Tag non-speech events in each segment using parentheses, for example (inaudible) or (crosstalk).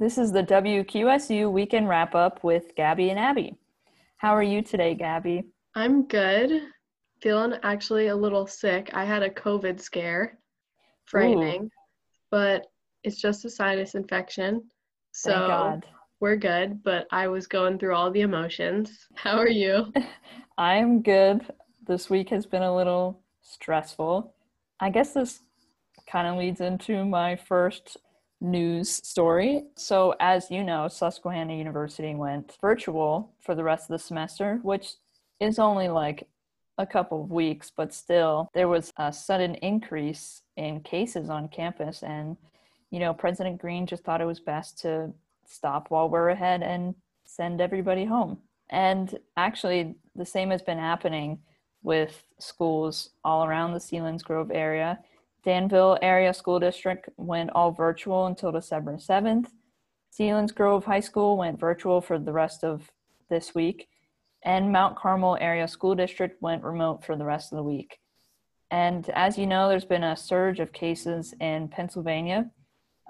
This is the WQSU weekend wrap up with Gabby and Abby. How are you today, Gabby? I'm good. Feeling actually a little sick. I had a COVID scare. Frightening. Ooh. But it's just a sinus infection. So we're good, but I was going through all the emotions. How are you? (laughs) I'm good. This week has been a little stressful. I guess this kind of leads into my first news story. So, as you know, Susquehanna University went virtual for the rest of the semester, which is only like a couple of weeks, but still, there was a sudden increase in cases on campus. And, you know, President Green just thought it was best to stop while we're ahead and send everybody home. And actually, the same has been happening with schools all around the Selinsgrove area. Danville Area School District went all virtual until December 7th. Selinsgrove High School went virtual for the rest of this week. And Mount Carmel Area School District went remote for the rest of the week. And as you know, there's been a surge of cases in Pennsylvania.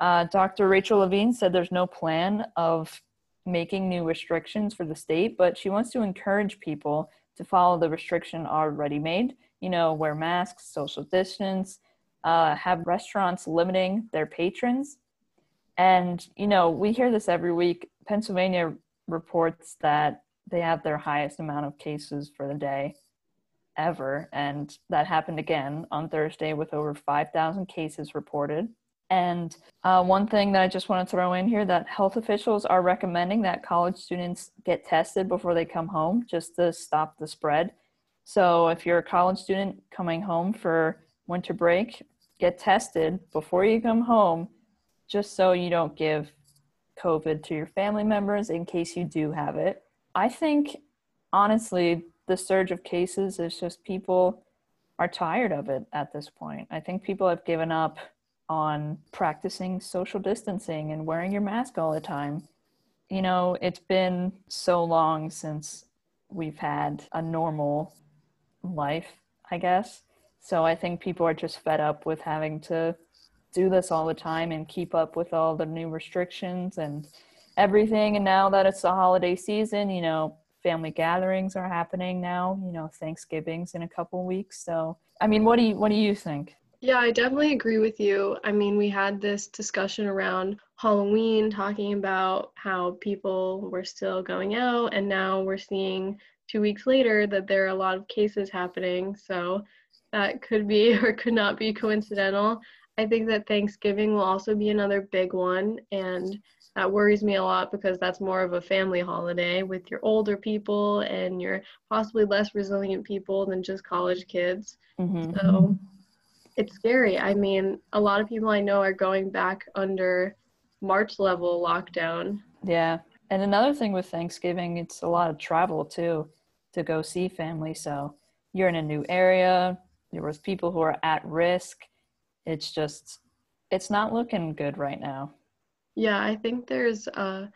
Uh, Dr. Rachel Levine said there's no plan of making new restrictions for the state, but she wants to encourage people to follow the restriction already made. You know, wear masks, social distance, uh, have restaurants limiting their patrons. And, you know, we hear this every week. Pennsylvania reports that they have their highest amount of cases for the day ever. And that happened again on Thursday with over 5,000 cases reported. And uh, one thing that I just want to throw in here that health officials are recommending that college students get tested before they come home just to stop the spread. So if you're a college student coming home for winter break, get tested before you come home just so you don't give COVID to your family members in case you do have it. I think, honestly, the surge of cases is just people are tired of it at this point. I think people have given up on practicing social distancing and wearing your mask all the time. You know, it's been so long since we've had a normal life, I guess. So I think people are just fed up with having to do this all the time and keep up with all the new restrictions and everything. And now that it's the holiday season, you know, family gatherings are happening now, you know, Thanksgiving's in a couple weeks. So, I mean, what do you what do you think? Yeah, I definitely agree with you. I mean, we had this discussion around Halloween talking about how people were still going out and now we're seeing 2 weeks later that there are a lot of cases happening. So, that could be (laughs) or could not be coincidental. I think that Thanksgiving will also be another big one, and that worries me a lot because that's more of a family holiday with your older people and your possibly less resilient people than just college kids. Mm-hmm. So it's scary. I mean, a lot of people I know are going back under March level lockdown. Yeah. And another thing with Thanksgiving, it's a lot of travel too to go see family. So you're in a new area, there was people who are at risk. It's just it's not looking good right now. Yeah i think there's a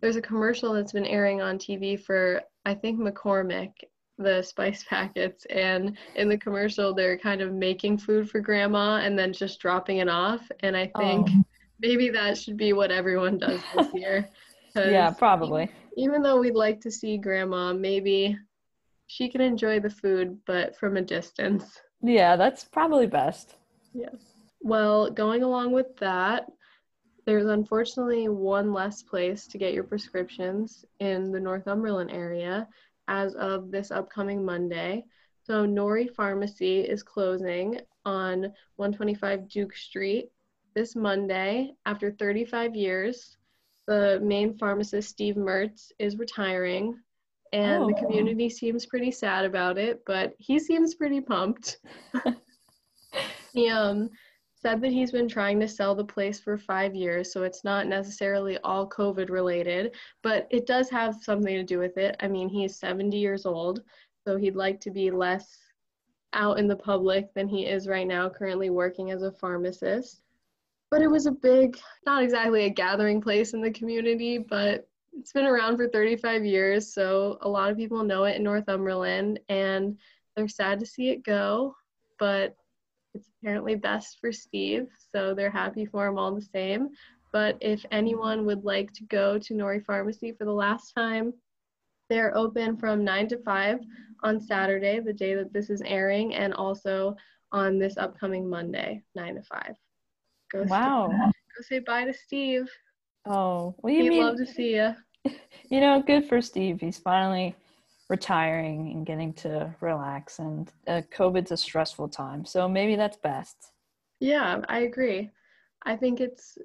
there's a commercial that's been airing on tv for i think mccormick the (laughs) spice packets. And in the commercial they're kind of making food for grandma and then just dropping it off. And i think oh. maybe that should be what everyone does this year. (laughs) Yeah probably. even though we'd like to see grandma maybe she can enjoy the food but from a distance yeah, that's probably best. Yes. Well, going along with that, there's unfortunately one less place to get your prescriptions in the Northumberland area as of this upcoming Monday. So, Nori Pharmacy is closing on 125 Duke Street this Monday after 35 years. The main pharmacist, Steve Mertz, is retiring and oh. the community seems pretty sad about it, but he seems pretty pumped. (laughs) he um, said that he's been trying to sell the place for five years, so it's not necessarily all COVID related, but it does have something to do with it. I mean, he's 70 years old, so he'd like to be less out in the public than he is right now, currently working as a pharmacist. But it was a big, not exactly a gathering place in the community, but it's been around for 35 years, so a lot of people know it in Northumberland, and they're sad to see it go, but it's apparently best for Steve, so they're happy for him all the same. but if anyone would like to go to Nori Pharmacy for the last time, they're open from 9 to 5 on Saturday, the day that this is airing, and also on this upcoming Monday, 9 to 5. Go wow. Say, go say bye to Steve. Oh, what do you He'd mean? love to see you. (laughs) You know, good for Steve. He's finally retiring and getting to relax, and uh, COVID's a stressful time, so maybe that's best. Yeah, I agree. I think it's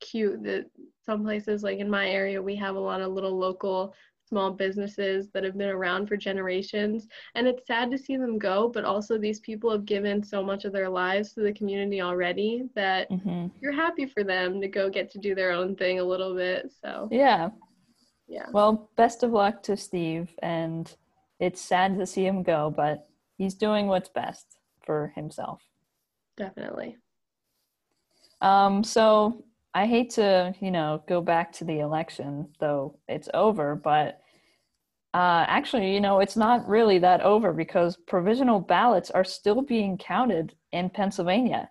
cute that some places, like in my area, we have a lot of little local small businesses that have been around for generations. And it's sad to see them go, but also these people have given so much of their lives to the community already that mm-hmm. you're happy for them to go get to do their own thing a little bit. So, yeah. Yeah. Well, best of luck to Steve. And it's sad to see him go, but he's doing what's best for himself. Definitely. Um, so I hate to, you know, go back to the election, though it's over, but uh, actually, you know, it's not really that over because provisional ballots are still being counted in Pennsylvania.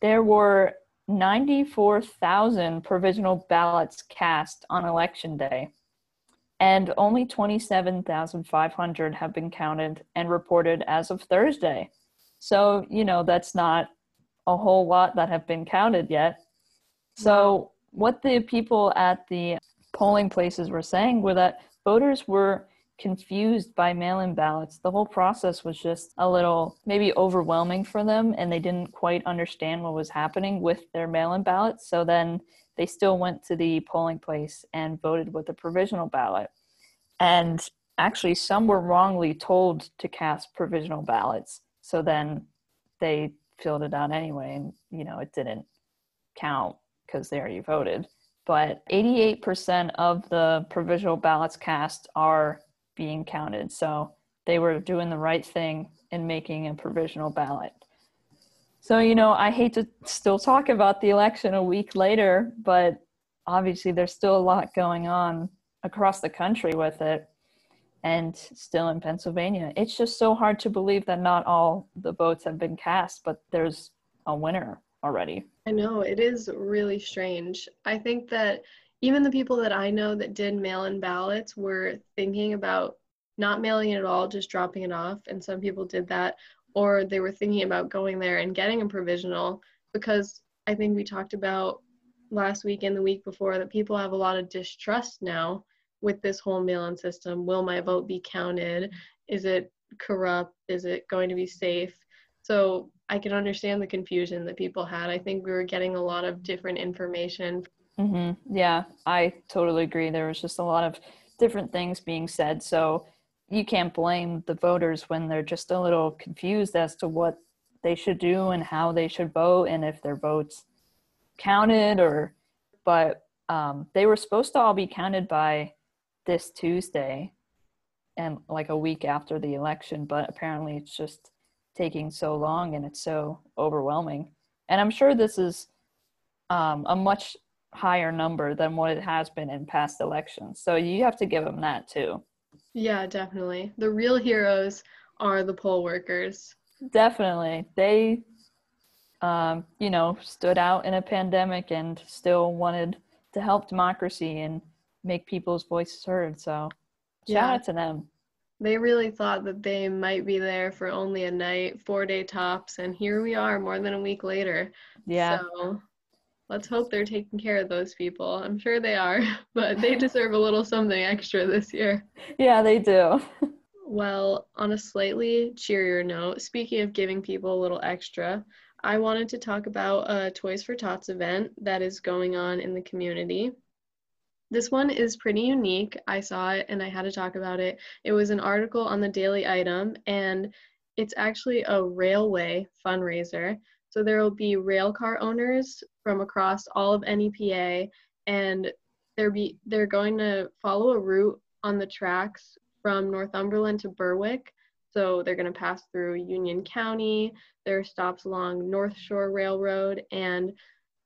There were 94,000 provisional ballots cast on election day, and only 27,500 have been counted and reported as of Thursday. So, you know, that's not a whole lot that have been counted yet. So, what the people at the polling places were saying were that voters were confused by mail in ballots. The whole process was just a little maybe overwhelming for them, and they didn't quite understand what was happening with their mail in ballots. So then they still went to the polling place and voted with a provisional ballot. And actually, some were wrongly told to cast provisional ballots. So then they filled it out anyway, and you know, it didn't count because they already voted. But 88% of the provisional ballots cast are being counted. So they were doing the right thing in making a provisional ballot. So, you know, I hate to still talk about the election a week later, but obviously there's still a lot going on across the country with it and still in Pennsylvania. It's just so hard to believe that not all the votes have been cast, but there's a winner already. I know, it is really strange. I think that even the people that I know that did mail in ballots were thinking about not mailing it at all, just dropping it off. And some people did that, or they were thinking about going there and getting a provisional because I think we talked about last week and the week before that people have a lot of distrust now with this whole mail in system. Will my vote be counted? Is it corrupt? Is it going to be safe? So I can understand the confusion that people had. I think we were getting a lot of different information. Mm-hmm. Yeah, I totally agree. There was just a lot of different things being said. So you can't blame the voters when they're just a little confused as to what they should do and how they should vote and if their votes counted or but um, they were supposed to all be counted by this Tuesday and like a week after the election, but apparently it's just taking so long and it's so overwhelming. And I'm sure this is um, a much higher number than what it has been in past elections. So you have to give them that too. Yeah, definitely. The real heroes are the poll workers. Definitely. They, um, you know, stood out in a pandemic and still wanted to help democracy and make people's voices heard. So shout yeah. out to them. They really thought that they might be there for only a night, four day tops, and here we are more than a week later. Yeah. So let's hope they're taking care of those people. I'm sure they are, (laughs) but they deserve a little something extra this year. Yeah, they do. well, on a slightly cheerier note, speaking of giving people a little extra, I wanted to talk about a Toys for Tots event that is going on in the community. This one is pretty unique. I saw it and I had to talk about it. It was an article on the Daily Item, and it's actually a railway fundraiser. So there will be rail car owners from across all of NEPA, and they're be they're going to follow a route on the tracks from Northumberland to Berwick. So they're going to pass through Union County. There are stops along North Shore Railroad, and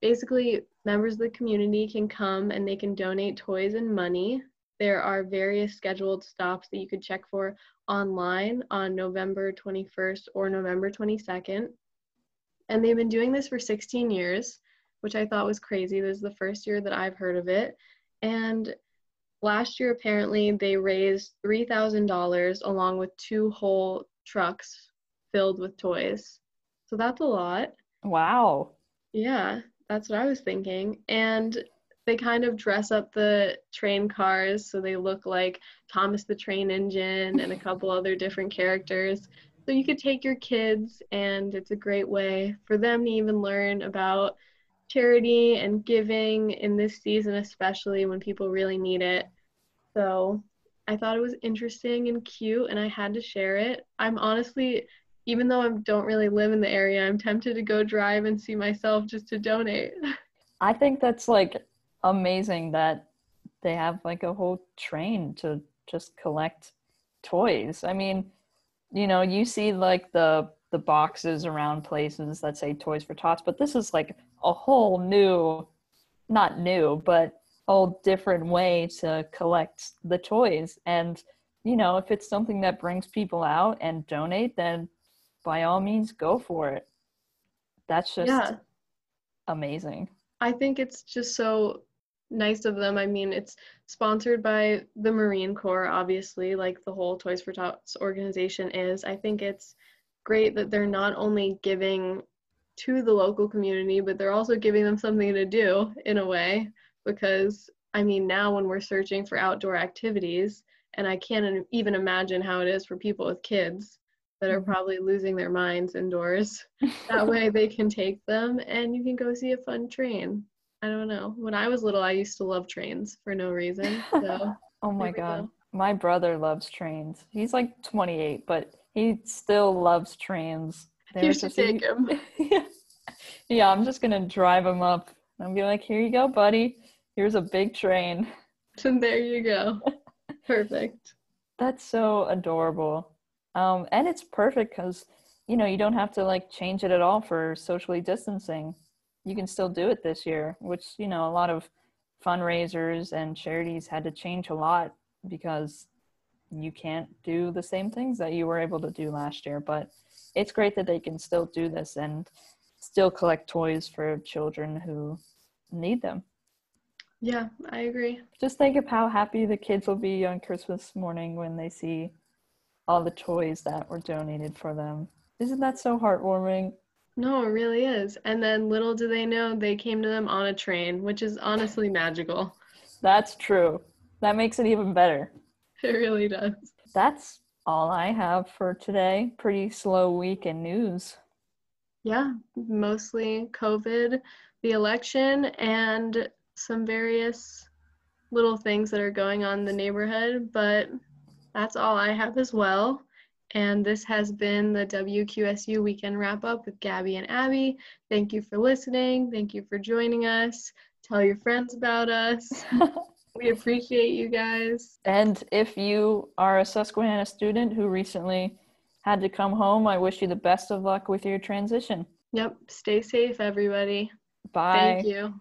basically members of the community can come and they can donate toys and money. There are various scheduled stops that you could check for online on November 21st or November 22nd. And they've been doing this for 16 years, which I thought was crazy. This is the first year that I've heard of it. And last year, apparently, they raised $3,000 along with two whole trucks filled with toys. So that's a lot. Wow. Yeah, that's what I was thinking. And they kind of dress up the train cars so they look like Thomas the Train Engine and a couple other different characters. So you could take your kids, and it's a great way for them to even learn about charity and giving in this season, especially when people really need it. So I thought it was interesting and cute, and I had to share it. I'm honestly, even though I don't really live in the area, I'm tempted to go drive and see myself just to donate. I think that's like amazing that they have like a whole train to just collect toys. I mean, you know, you see like the the boxes around places that say Toys for Tots, but this is like a whole new not new, but whole different way to collect the toys. And, you know, if it's something that brings people out and donate, then by all means go for it. That's just yeah. amazing. I think it's just so nice of them. I mean, it's sponsored by the Marine Corps, obviously, like the whole Toys for Tots organization is. I think it's great that they're not only giving to the local community, but they're also giving them something to do in a way. Because, I mean, now when we're searching for outdoor activities, and I can't even imagine how it is for people with kids that are mm-hmm. probably losing their minds indoors. (laughs) that way they can take them and you can go see a fun train. I don't know. When I was little, I used to love trains for no reason. (laughs) So oh my god, go. my brother loves trains. He's like 28, but he still loves trains. (laughs) you should take him. (laughs) yeah. I'm just gonna drive him up and be like, "Here you go, buddy. Here's a big train." And there you go. Perfect. That's so adorable. Um, and it's perfect because you know you don't have to like change it at all for socially distancing you can still do it this year, which, you know, a lot of fundraisers and charities had to change a lot because you can't do the same things that you were able to do last year. But it's great that they can still do this and still collect toys for children who need them. Yeah, I agree. Just think of how happy the kids will be on Christmas morning when they see all the toys that were donated for them. Isn't that so heartwarming? No, it really is. And then little do they know they came to them on a train, which is honestly magical. That's true. That makes it even better. (laughs) It really does. That's all I have for today. Pretty slow week in news. Yeah, mostly COVID, the election, and some various little things that are going on in the neighborhood. But that's all I have as well. And this has been the WQSU Weekend Wrap Up with Gabby and Abby. Thank you for listening. Thank you for joining us. Tell your friends about us. (laughs) we appreciate you guys. And if you are a Susquehanna student who recently had to come home, I wish you the best of luck with your transition. Yep. Stay safe, everybody. Bye. Thank you.